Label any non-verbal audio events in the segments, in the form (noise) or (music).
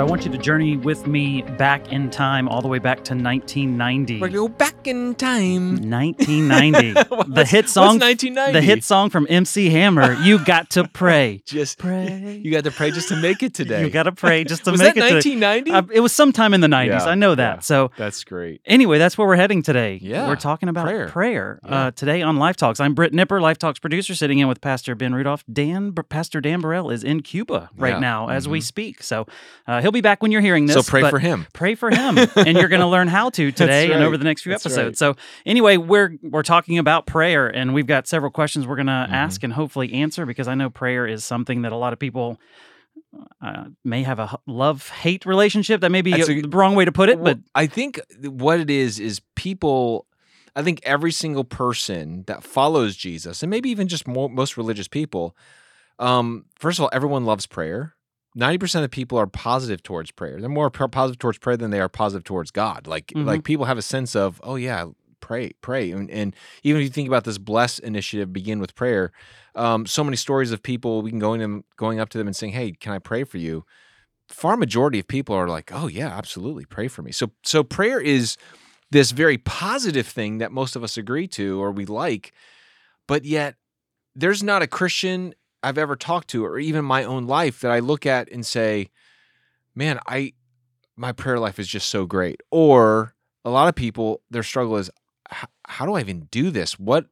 So I want you to journey with me back in time, all the way back to 1990. We're go back in time. 1990. (laughs) the What's- hit what's song. 1990? The hit song from MC Hammer. You got to (laughs) pray. Just Pray. You got to pray just to make it today. You got to pray just to Was make that it. to- 1990? Uh, it was sometime in the 90s. Yeah, I know that. yeah. So That's great. Anyway, that's where we're heading today. Yeah, We're talking about prayer. prayer. Yeah. Uh, today on Life Talks. I'm Britt Nipper, Life Talks producer, sitting in with Pastor Ben Rudolph. Dan, Pastor Dan Burrell is in Cuba right now as we Mhm. speak. So uh, he'll be back when you're hearing this. So pray for him. Pray for him, and you're going to learn how to (laughs) today and over the next few That's episodes. So anyway, we're we're talking about prayer, and we've got several questions we're going to Mm-hmm. ask and hopefully answer because I know prayer is something that a lot of people. Uh, may have a love hate relationship. That may be a, a- the wrong way to put it, Well, but I think what it is is people. I think every single person that follows Jesus, and maybe even just more, most religious people, um, first of all, everyone loves prayer. Ninety percent of people are positive towards prayer. They're more positive towards prayer than they are positive towards God. Like, Mhm. like people have a sense of, oh yeah, pray, pray, and, and even if you think about this bless initiative, begin with prayer. Um, so many stories of people we can go in them, going up to them and saying, "Hey, can I pray for you?" Far majority of people are like, "Oh yeah, absolutely, pray for me." So, so prayer is this very positive thing that most of us agree to or we like, but yet there's not a Christian I've ever talked to or even my own life that I look at and say, "Man, I my prayer life is just so great." Or a lot of people their struggle is how do I even do this? What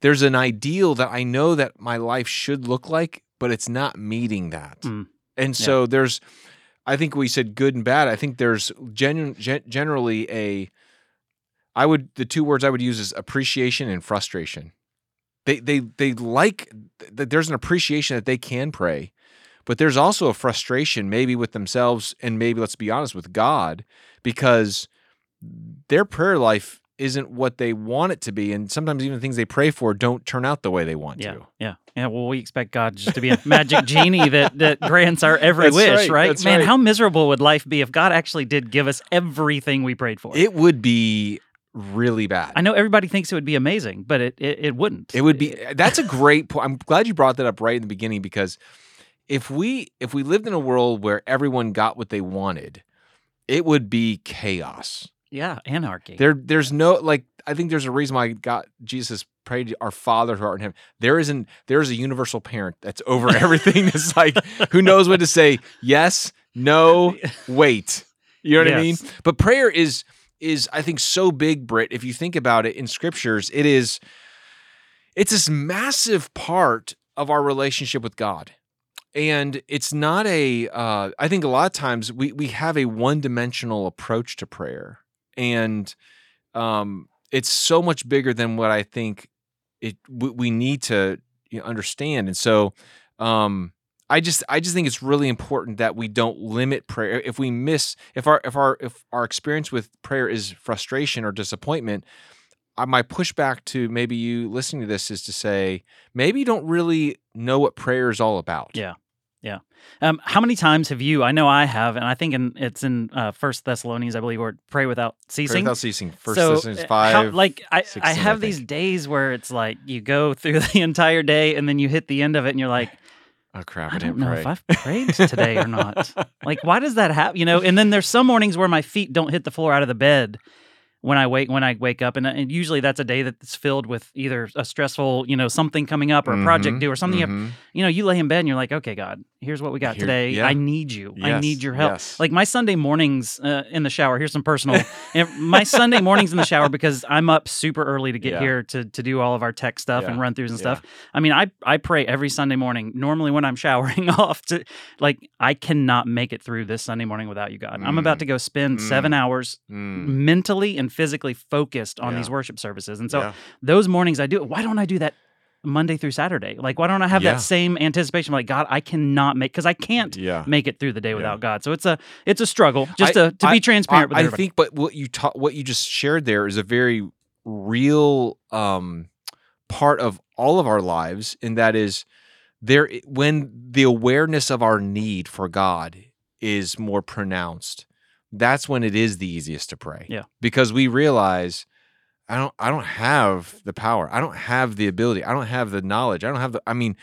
there's an ideal that I know that my life should look like, but it's not meeting that. Mm. And so there's I think we said good and bad. I think there's genu- gen- generally a I would the two words I would use is appreciation and frustration. They they they like that there's an appreciation that they can pray, but there's also a frustration maybe with themselves and maybe let's be honest with God because their prayer life isn't what they want it to be and sometimes even things they pray for don't turn out the way they want Yeah, to. yeah, yeah. Well, we expect God just to be a magic genie that (laughs) that grants our every That's wish, right, right? Man, right. how miserable would life be if God actually did give us everything we prayed for? It would be really bad. I know everybody thinks it would be amazing, but it it, it wouldn't. It would be that's a great point. I'm glad you brought that up right in the beginning because if we if we lived in a world where everyone got what they wanted, it would be chaos. yeah, anarchy. There there's no like I think there's a reason why God Jesus prayed our Father who art in heaven. There isn't there's a universal parent that's over (laughs) everything that's like who knows what to say yes, no, wait. You know what I mean? But prayer is is I think so big, Britt. If you think about it in scriptures, it is it's this massive part of our relationship with God. And it's not a uh, I think a lot of times we we have a one-dimensional approach to prayer. And um it's so much bigger than what I think it we, we need to you know, understand. And so um I just I just think it's really important that we don't limit prayer. If we miss if our if our if our experience with prayer is frustration or disappointment, I, my pushback to maybe you listening to this is to say maybe you don't really know what prayer is all about. Yeah. Yeah. Um, how many times have you? I know I have, and I think in, it's in uh, First Thessalonians, I believe, or pray without Pray ceasing. without ceasing. First so, Thessalonians uh, five. how- like I, 16, I I have these days where it's like you go (laughs) through the entire day and then you hit the end of it and you're like, oh crap! I, I didn't don't know pray. if I've prayed today or not. (laughs) Like, why does that happen? You know, and then there's some mornings where my feet don't hit the floor out of the bed when I wake when I wake up, and, and usually that's a day that's filled with either a stressful, you know, something coming up or a project Mhm, due or something. You, have- you know, you lay in bed and you're like, okay, God, here's what we got Here- today. yeah. I need you. I need your help. yes. Like my Sunday mornings uh, in the shower. Here's some personal. (laughs) my Sunday mornings in the shower because I'm up super early to get Yeah. here to to do all of our tech stuff and run throughs and yeah. stuff. I mean, I I pray every Sunday morning. Normally when I'm showering (laughs) off to like I cannot make it through this Sunday morning without you, God. I'm about Mm. to go spend seven hours Mm, mentally and physically focused on Yeah. these worship services. And so yeah. those mornings I do. Why don't I do that Monday through Saturday? Like why don't I have Yeah. that same anticipation? Like God, I cannot make because I can't yeah. make it through the day Yeah. without God. So it's a it's a struggle. Just I- to, to be transparent with I, I think, but what you ta- what you just shared there is a very real um, part of all of our lives, and that is there when the awareness of our need for God is more pronounced. That's when it is the easiest to pray. Yeah. because we realize. I don't I don't have the power. I don't have the ability. I don't have the knowledge. I don't have the I mean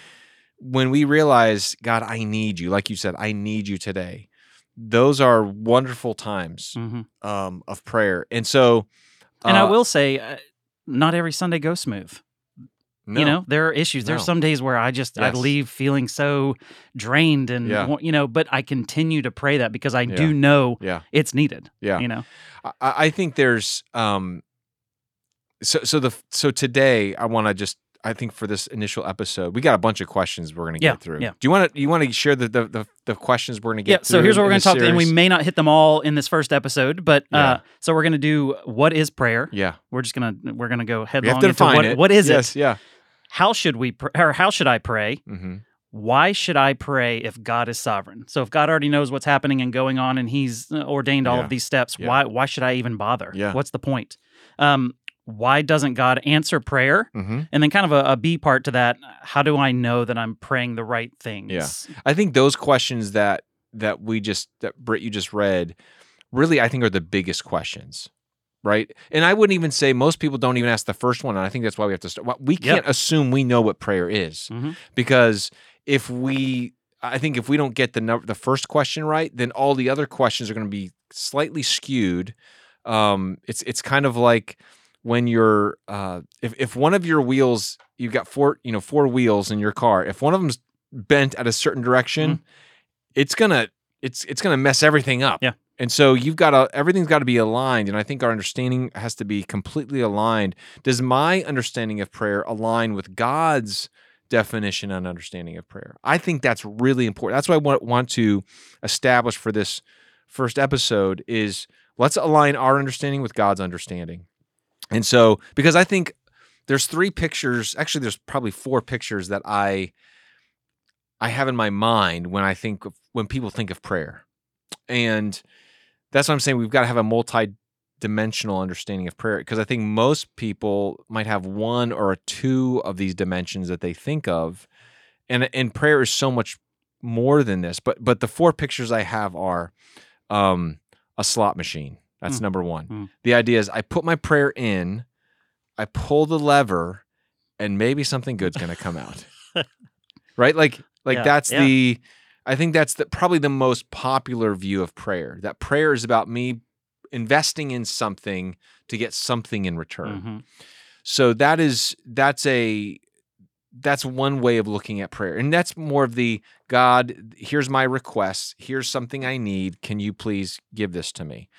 when we realize God I need you like you said I need you today those are wonderful times hmm um, of prayer. And so, And I uh, will say, uh, not every Sunday goes smooth. No, You know, there are issues. There's No. some days where I just I leave feeling so drained and Yeah. you know, but I continue to pray that because I Yeah. do know yeah, it's needed. yeah. You know, I, I think there's um so so the so today I want to just I think for this initial episode we got a bunch of questions we're gonna Yeah, get through. yeah. Do you want to you want to share the, the the the questions we're gonna get? yeah. So here's what we're going to talk, and we may not hit them all in this first episode, but Yeah. uh, so we're going to do what is prayer. yeah We're just gonna we're gonna go headlong to into define what, it. what is yes, it? Yeah. How should we pr- or how should I pray? Mm-hmm. Why should I pray if God is sovereign? So if God already knows what's happening and going on, and He's uh, ordained all Yeah. of these steps, Yeah. why why should I even bother? Yeah. What's the point? Um, why doesn't God answer prayer? Mm-hmm. And then kind of a, a B part to that, how do I know that I'm praying the right things? Yeah. I think those questions that that we just that Britt you just read really I think are the biggest questions. Right. And I wouldn't even say most people don't even ask the first one. And I think that's why we have to start. We can't assume we know what prayer is Mhm. because if we, I think if we don't get the number, the first question right, then all the other questions are going to be slightly skewed. Um, it's it's kind of like when you're uh, if if one of your wheels you've got four you know four wheels in your car. If one of them's bent at a certain direction, it's gonna it's it's gonna mess everything up. Yeah. And so you've got to everything's got to be aligned, and I think our understanding has to be completely aligned. Does my understanding of prayer align with God's definition and understanding of prayer? I think that's really important. That's what I want, want to establish for this first episode is let's align our understanding with God's understanding. And so because I think there's three pictures, actually there's probably four pictures that I I have in my mind when I think when people think of prayer. And that's what I'm saying. We've got to have a multi-dimensional understanding of prayer because I think most people might have one or two of these dimensions that they think of, and and prayer is so much more than this. But but the four pictures I have are um, a slot machine. That's Hmm. number one. Hmm. The idea is I put my prayer in, I pull the lever, and maybe something good's going to come out. (laughs) right? Like like Yeah, that's yeah. the I think that's the probably the most popular view of prayer. That prayer is about me investing in something to get something in return. Mhm. So that is that's a that's one way of looking at prayer. And that's more of the God, here's my request, here's something I need, can you please give this to me?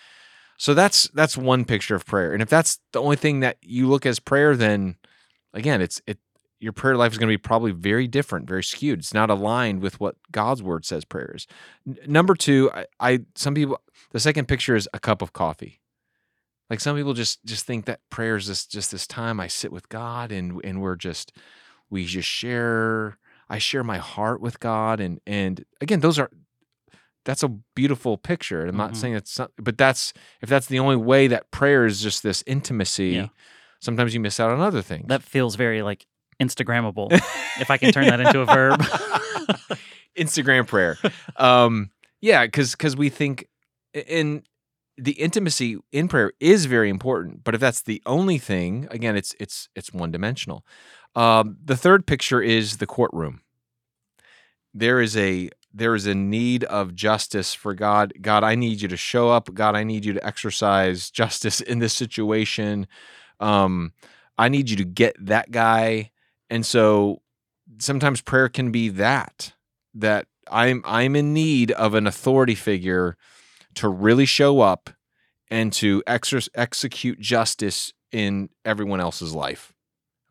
So that's that's one picture of prayer. And if that's the only thing that you look as prayer then again, it's it your prayer life is going to be probably very different, very skewed. It's not aligned with what God's word says prayer is. N- number 2, I, I some people the second picture is a cup of coffee. Like some people just just think that prayer is just just this time I sit with God and and we're just we just share I share my heart with God and and again those are that's a beautiful picture. I'm not Mhm. saying it's not, but that's if that's the only way that prayer is just this intimacy, Yeah. sometimes you miss out on other things. That feels very like Instagrammable. (laughs) if I can turn that into a verb. (laughs) Instagram prayer. Um, yeah, because because we think in the intimacy in prayer is very important, but if that's the only thing, again, it's it's it's one dimensional. Um, the third picture is the courtroom. There is a there is a need of justice for God. God, I need you to show up. God, I need you to exercise justice in this situation. Um, I need you to get that guy. And so sometimes prayer can be that that I'm I'm in need of an authority figure to really show up and to exer- execute justice in everyone else's life.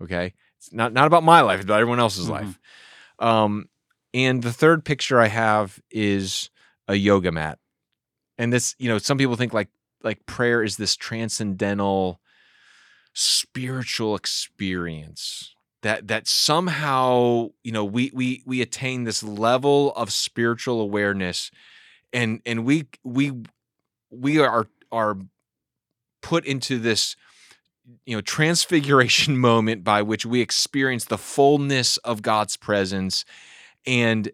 Okay, it's not not about my life, it's about everyone else's Mhm. life. Um, and the third picture I have is a yoga mat, and this you know some people think like like prayer is this transcendental spiritual experience that that somehow you know we we we attain this level of spiritual awareness and and we we we are are put into this you know transfiguration (laughs) moment by which we experience the fullness of God's presence. And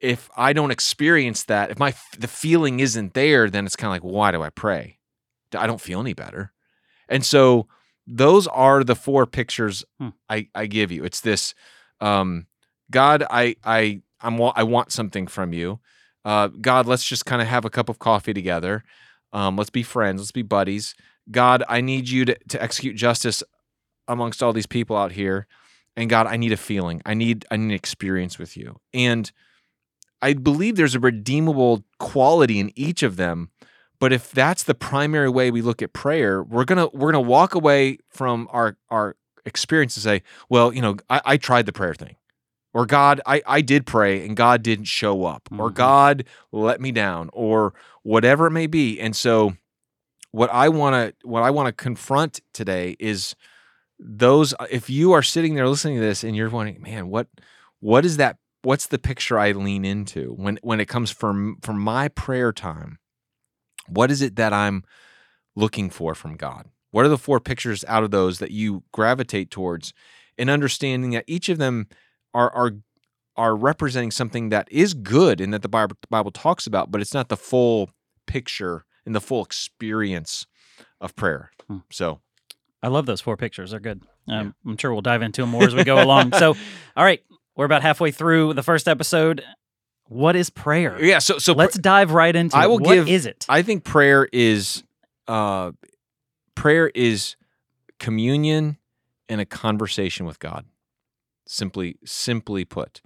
if I don't experience that if my the feeling isn't there then it's kind of like why do I pray? I don't feel any better. And so those are the four pictures Hmm. I, I give you. It's this um, God, I I I'm I want something from you. Uh, God, let's just kind of have a cup of coffee together. Um, let's be friends. Let's be buddies. God, I need you to, to execute justice amongst all these people out here. And God, I need a feeling. I need I need an experience with you. And I believe there's a redeemable quality in each of them. But if that's the primary way we look at prayer, we're gonna we're gonna walk away from our our experience and say, well, you know, I, I tried the prayer thing. Or God, I, I did pray and God didn't show up. Or Mhm. God let me down, or whatever it may be. And so what I wanna what I want to confront today is those if you are sitting there listening to this and you're wondering, man, what what is that what's the picture I lean into when when it comes from from my prayer time? What is it that I'm looking for from God? What are the four pictures out of those that you gravitate towards and understanding that each of them are are are representing something that is good and that the Bible, the Bible talks about, but it's not the full picture and the full experience of prayer. Hmm. So I love those four pictures. They're good. Um, I'm sure we'll dive into them more as we go along. So, (laughs) all right, we're about halfway through the first episode. What is prayer? yeah, so so Let's dive right into I it. will What give- is it? I think prayer is uh prayer is communion and a conversation with God. Simply simply put.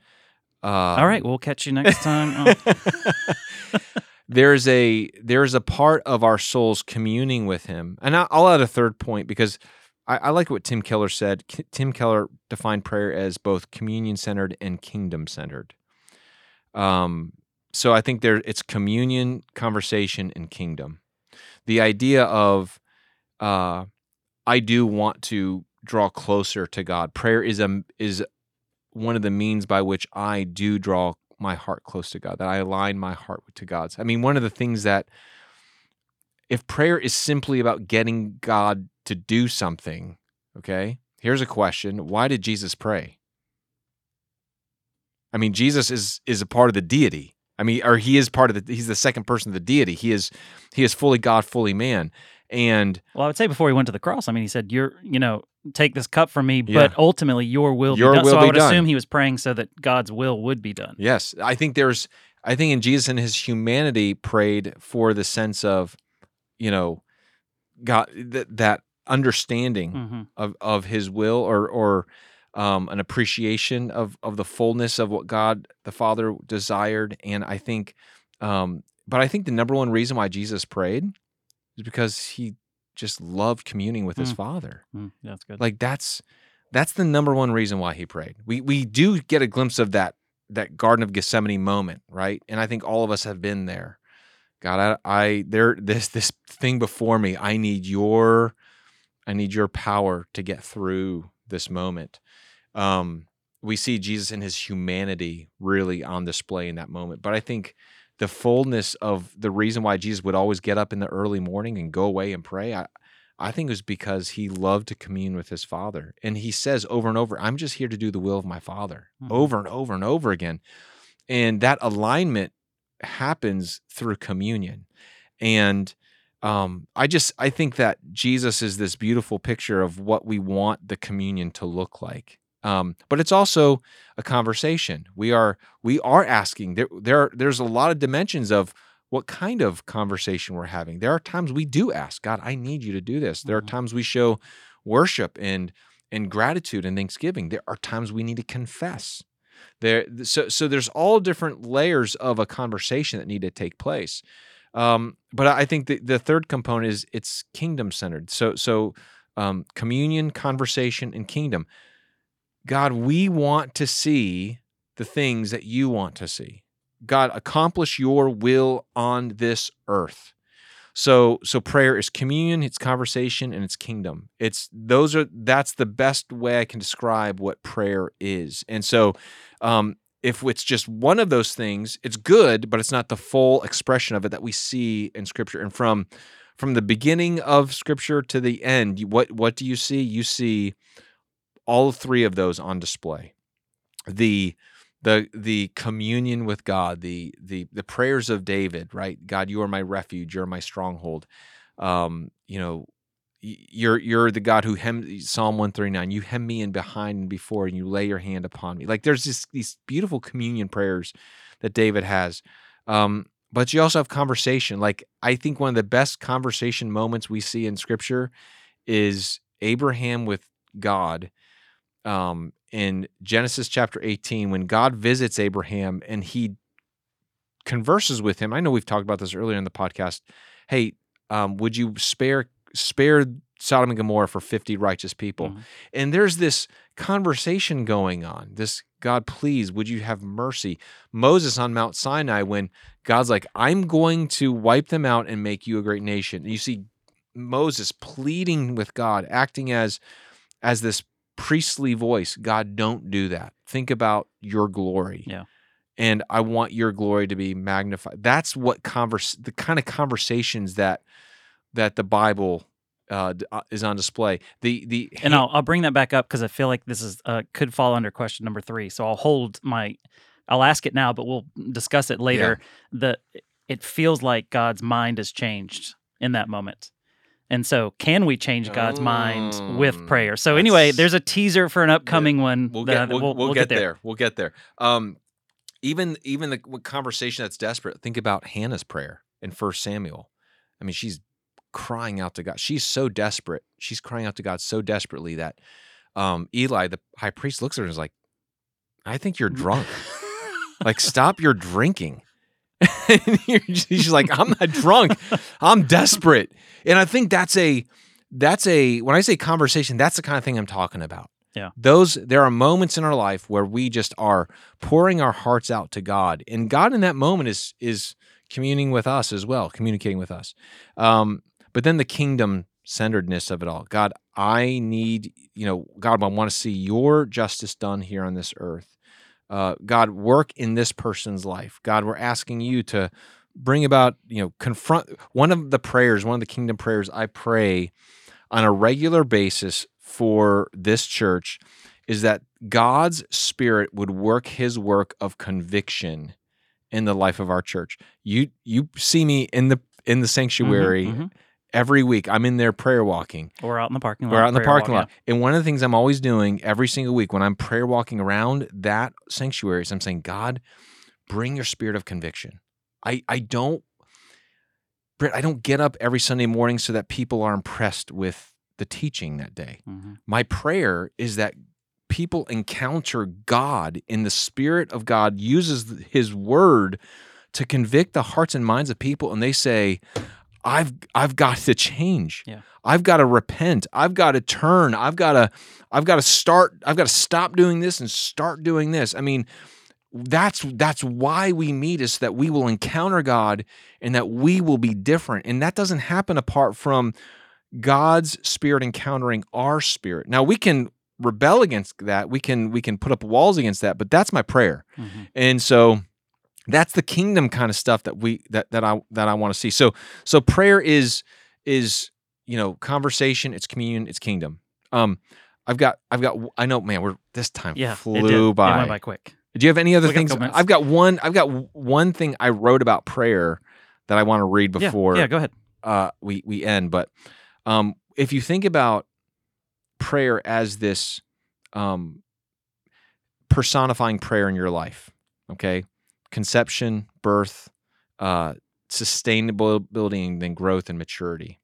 Uh, all right, we'll catch you next time. Oh, (laughs) there's a there's a part of our souls communing with him and I- i'll add a third point because i, I like what tim keller said K- tim keller defined prayer as both communion centered and kingdom centered um, so i think there it's communion conversation and kingdom the idea of uh, i do want to draw closer to god prayer is a is one of the means by which i do draw my heart close to God, that I align my heart to God's. I mean, one of the things that if prayer is simply about getting God to do something, okay? Here's a question. Why did Jesus pray? I mean, Jesus is is a part of the deity. I mean, or he is part of the he's the second person of the deity. He is he is fully God, fully man. And well, I would say before he went to the cross, I mean, he said, "You're, you know, take this cup from me, Yeah. but ultimately your will Your be done." will so I would done. assume he was praying so that God's will would be done. yes, I think there's I think in Jesus and his humanity prayed for the sense of, you know, God that that understanding hmm of of his will or or um, an appreciation of of the fullness of what God the Father desired. And I think, um, but I think the number one reason why Jesus prayed is because he just loved communing with his Mm. Father. Mm, that's good. Like that's that's the number one reason why he prayed. We we do get a glimpse of that that Garden of Gethsemane moment, right? And I think all of us have been there. God, I, I there this this thing before me. I need your I need your power to get through this moment. Um, we see Jesus in his humanity really on display in that moment. But I think the fullness of the reason why Jesus would always get up in the early morning and go away and pray, I, I think it was because he loved to commune with his father. And he says over and over, I'm just here to do the will of my father, Mhm. over and over and over again. And that alignment happens through communion. And um, I just I think that Jesus is this beautiful picture of what we want the communion to look like. Um, but it's also a conversation. We are we are asking there there there's a lot of dimensions of what kind of conversation we're having. There are times we do ask God, I need you to do this. There are Mhm. times we show worship and and gratitude and thanksgiving. There are times we need to confess. There so so there's all different layers of a conversation that need to take place. Um, but I think the, the third component is it's kingdom centered. So so um, communion, conversation, and kingdom. God, we want to see the things that you want to see. God, accomplish your will on this earth. So so prayer is communion, it's conversation, and it's kingdom. It's those are that's the best way I can describe what prayer is. And so um if it's just one of those things, it's good, but it's not the full expression of it that we see in scripture. And from from the beginning of scripture to the end, what what do you see? You see all three of those on display. The the the communion with God, the the the prayers of David, right? God, you are my refuge, you're my stronghold. Um, you know, you're you're the God who hem Psalm 139, you hem me in behind and before, and you lay your hand upon me. Like there's just these beautiful communion prayers that David has. Um, but you also have conversation. Like I think one of the best conversation moments we see in Scripture is Abraham with God. Um, in Genesis chapter 18, when God visits Abraham and he converses with him. I know we've talked about this earlier in the podcast. Hey, um, would you spare spare Sodom and Gomorrah for 50 righteous people? Mhm. And there's this conversation going on. This God, please, would you have mercy? Moses on Mount Sinai, when God's like, I'm going to wipe them out and make you a great nation. And you see Moses pleading with God, acting as as this priestly voice. God, don't do that. Think about your glory. Yeah. And I want your glory to be magnified. That's what converse the kind of conversations that that the Bible uh, uh, is on display. The the And I'll, I'll bring that back up because I feel like this is uh, could fall under question number three. So I'll hold my, I'll ask it now, but we'll discuss it later. The it feels like God's mind has changed in that moment, and so can we change God's mind with Mm, prayer? So anyway, there's a teaser for an upcoming one. we'll that- get we'll, we'll, get, there. We'll get there. Um, even even the conversation that's desperate. Think about Hannah's prayer in First Samuel. I mean, she's crying out to God. She's so desperate. She's crying out to God so desperately that um, Eli, the high priest, looks at her and is like, "I think you're (laughs) drunk. like, stop your drinking." And (laughs) you're- she's like, "I'm not drunk. I'm desperate." And I think that's a that's a when I say conversation, that's the kind of thing I'm talking about. Yeah. Those there are moments in our life where we just are pouring our hearts out to God. And God in that moment is is communing with us as well, communicating with us. Um, but then the kingdom centeredness of it all. God, I need, you know, God, I want to see your justice done here on this earth. Uh, God, work in this person's life. God, we're asking you to bring about, you know, confront one of the prayers, one of the kingdom prayers I pray on a regular basis for this church is that God's spirit would work his work of conviction in the life of our church. You you see me in the in the sanctuary mhm. Every week. I'm in there prayer walking. Or out in the parking lot. We're out in the parking lot. And one of the things I'm always doing every single week when I'm prayer walking around that sanctuary is I'm saying, God, bring your spirit of conviction. I I don't Britt, I don't get up every Sunday morning so that people are impressed with the teaching that day. yeah. Mhm. My prayer is that people encounter God in the spirit of God uses his word to convict the hearts and minds of people and they say I've I've got to change. Yeah. I've got to repent. I've got to turn. I've got to I've got to start I've got to stop doing this and start doing this. I mean, that's that's why we meet is that we will encounter God and that we will be different. And that doesn't happen apart from God's spirit encountering our spirit. Now we can rebel against that. We can we can put up walls against that, but that's my prayer. Mhm. And so that's the kingdom kind of stuff that we that that I that I want to see. So so prayer is is you know conversation, it's communion, it's kingdom. Um I've got I've got I know man, we're this time Yeah. flew did. by. It went by quick. Do you have any other We things? I've got one I've got one thing I wrote about prayer that I want to read Yeah, before Yeah. Go ahead. uh, we we end. But um, if you think about prayer as this um, personifying prayer in your life, okay, conception, birth, uh, sustainability, and then growth and maturity.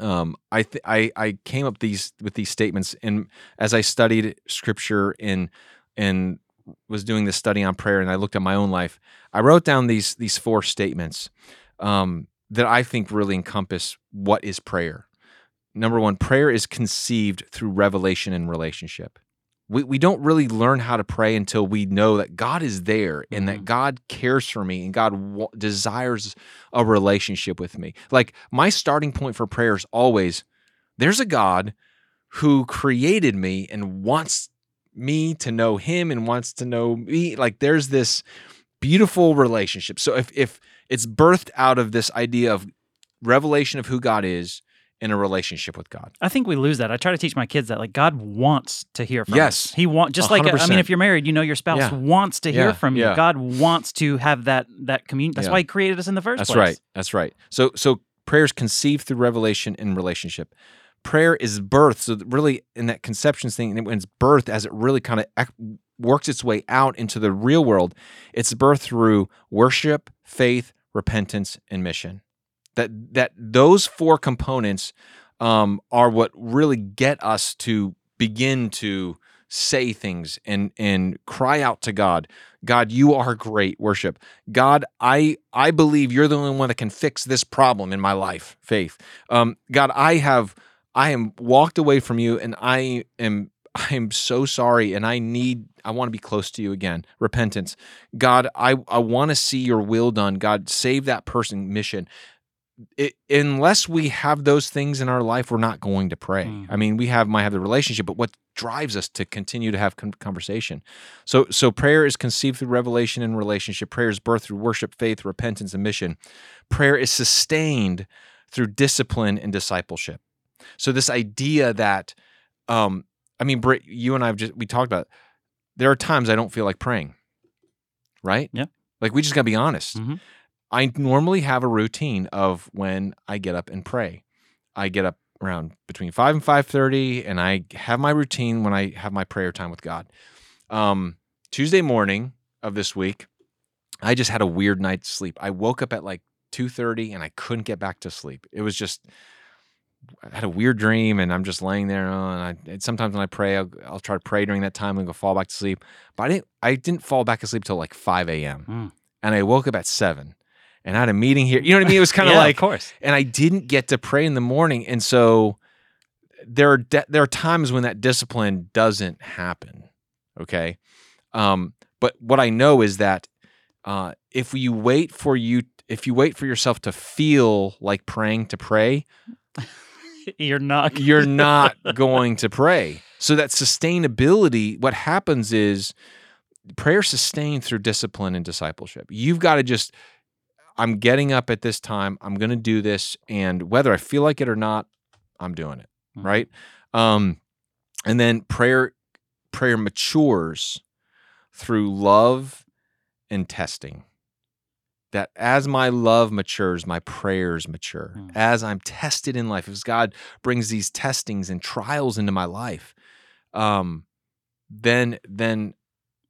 Um, I, th- I I came up these with these statements, and as I studied scripture and and was doing this study on prayer, and I looked at my own life, I wrote down these these four statements. Um, that I think really encompass what is prayer. Number one, prayer is conceived through revelation and relationship. We, we don't really learn how to pray until we know that God is there and that Mhm. God cares for me and God w- desires a relationship with me. Like my starting point for prayer is always there's a God who created me and wants me to know him and wants to know me. Like there's this beautiful relationship. So if if it's birthed out of this idea of revelation of who God is in a relationship with God. I think we lose that. I try to teach my kids that like God wants to hear from Yes. us. He want just like I mean if you're married, you know your spouse Yeah. wants to hear Yeah, from you. yeah. God wants to have that that communion. That's why he created us in the first That's place. right. That's right. So so prayer is conceived through revelation in relationship. Prayer is birth. So really in that conceptions thing, when it's birth as it really kind of works its way out into the real world, it's birth through worship, faith, repentance, and mission. That that those four components um, are what really get us to begin to say things and and cry out to God. God, you are great. Worship. God, I I believe you're the only one that can fix this problem in my life. Faith. Um, God, I have I am walked away from you and I am I am so sorry and I need I want to be close to you again. Repentance. God, I I want to see your will done. God, save that person mission. It, unless we have those things in our life, we're not going to pray. Mm. I mean, we have might have the relationship, but what drives us to continue to have con- conversation? So, so prayer is conceived through revelation and relationship. Prayer is birthed through worship, faith, repentance, and mission. Prayer is sustained through discipline and discipleship. So, this idea that, um, I mean, Britt, you and I have just we talked about. It. There are times I don't feel like praying. Right. Yeah. Like we just gotta be honest. Mhm. I normally have a routine of when I get up and pray. I get up around between five and five thirty, and I have my routine when I have my prayer time with God. Um, Tuesday morning of this week, I just had a weird night's sleep. I woke up at like two thirty, and I couldn't get back to sleep. It was just I had a weird dream, and I'm just laying there. And, I, and sometimes when I pray, I'll, I'll try to pray during that time and go fall back to sleep. But I didn't. I didn't fall back asleep till like five a.m. Mm. And I woke up at seven, and I had a meeting here. You know what I mean? It was kind (laughs) of Yeah, like of course. and I didn't get to pray in the morning, and so there are de- there are times when that discipline doesn't happen. Okay, um, but what I know is that uh, if you wait for you, if you wait for yourself to feel like praying to pray, (laughs) You're not. you're (laughs) not going to pray. So that sustainability, what happens is prayer sustained through discipline and discipleship. You've got to just I'm getting up at this time, I'm going to do this and whether I feel like it or not, I'm doing it, Mhm. right? Um and then prayer prayer matures through love and testing. That as my love matures, my prayers mature. Mm. As I'm tested in life, as God brings these testings and trials into my life, um, then then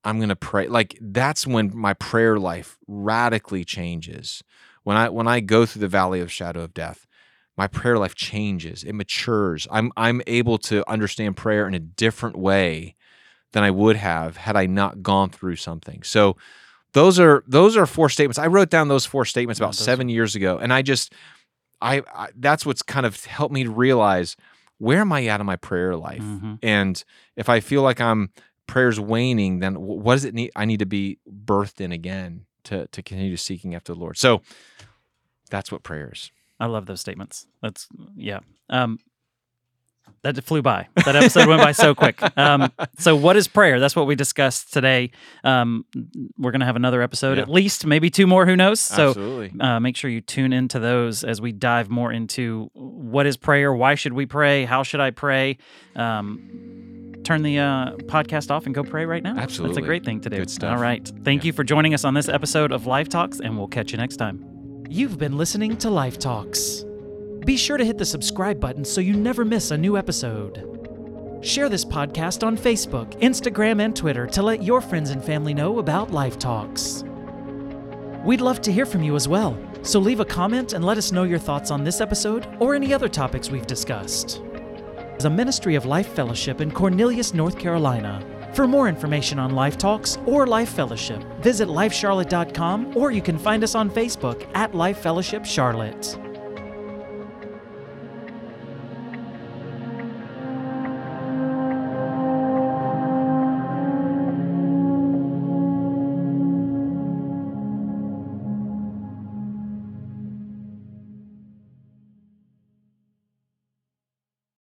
I'm gonna pray. Like that's when my prayer life radically changes. When I when I go through the valley of shadow of death, my prayer life changes. It matures. I'm I'm able to understand prayer in a different way than I would have had I not gone through something. So those are those are four statements. I wrote down those four statements about seven years ago, and I just I, I that's what's kind of helped me to realize where am I at in my prayer life, Mhm. and if I feel like I'm prayers waning, then what does it need? I need to be birthed in again to to continue seeking after the Lord. So that's what prayer is. I love those statements. That's yeah. Um, that flew by. That episode went by so quick. Um, so, what is prayer? That's what we discussed today. Um, we're gonna have another episode, Yeah. at least, maybe two more. Who knows? So, uh, make sure you tune into those as we dive more into what is prayer, why should we pray, how should I pray. Um, turn the uh, podcast off and go pray right now. Absolutely. that's a great thing to do. Good stuff. All right, thank Yeah. you for joining us on this episode of Life Talks, and we'll catch you next time. You've been listening to Life Talks. Be sure to hit the subscribe button so you never miss a new episode. Share this podcast on Facebook, Instagram, and Twitter to let your friends and family know about Life Talks. We'd love to hear from you as well, so leave a comment and let us know your thoughts on this episode or any other topics we've discussed. As a ministry of Life Fellowship in Cornelius, North Carolina. For more information on Life Talks or Life Fellowship, visit lifecharlotte.com or you can find us on Facebook at Life Fellowship Charlotte.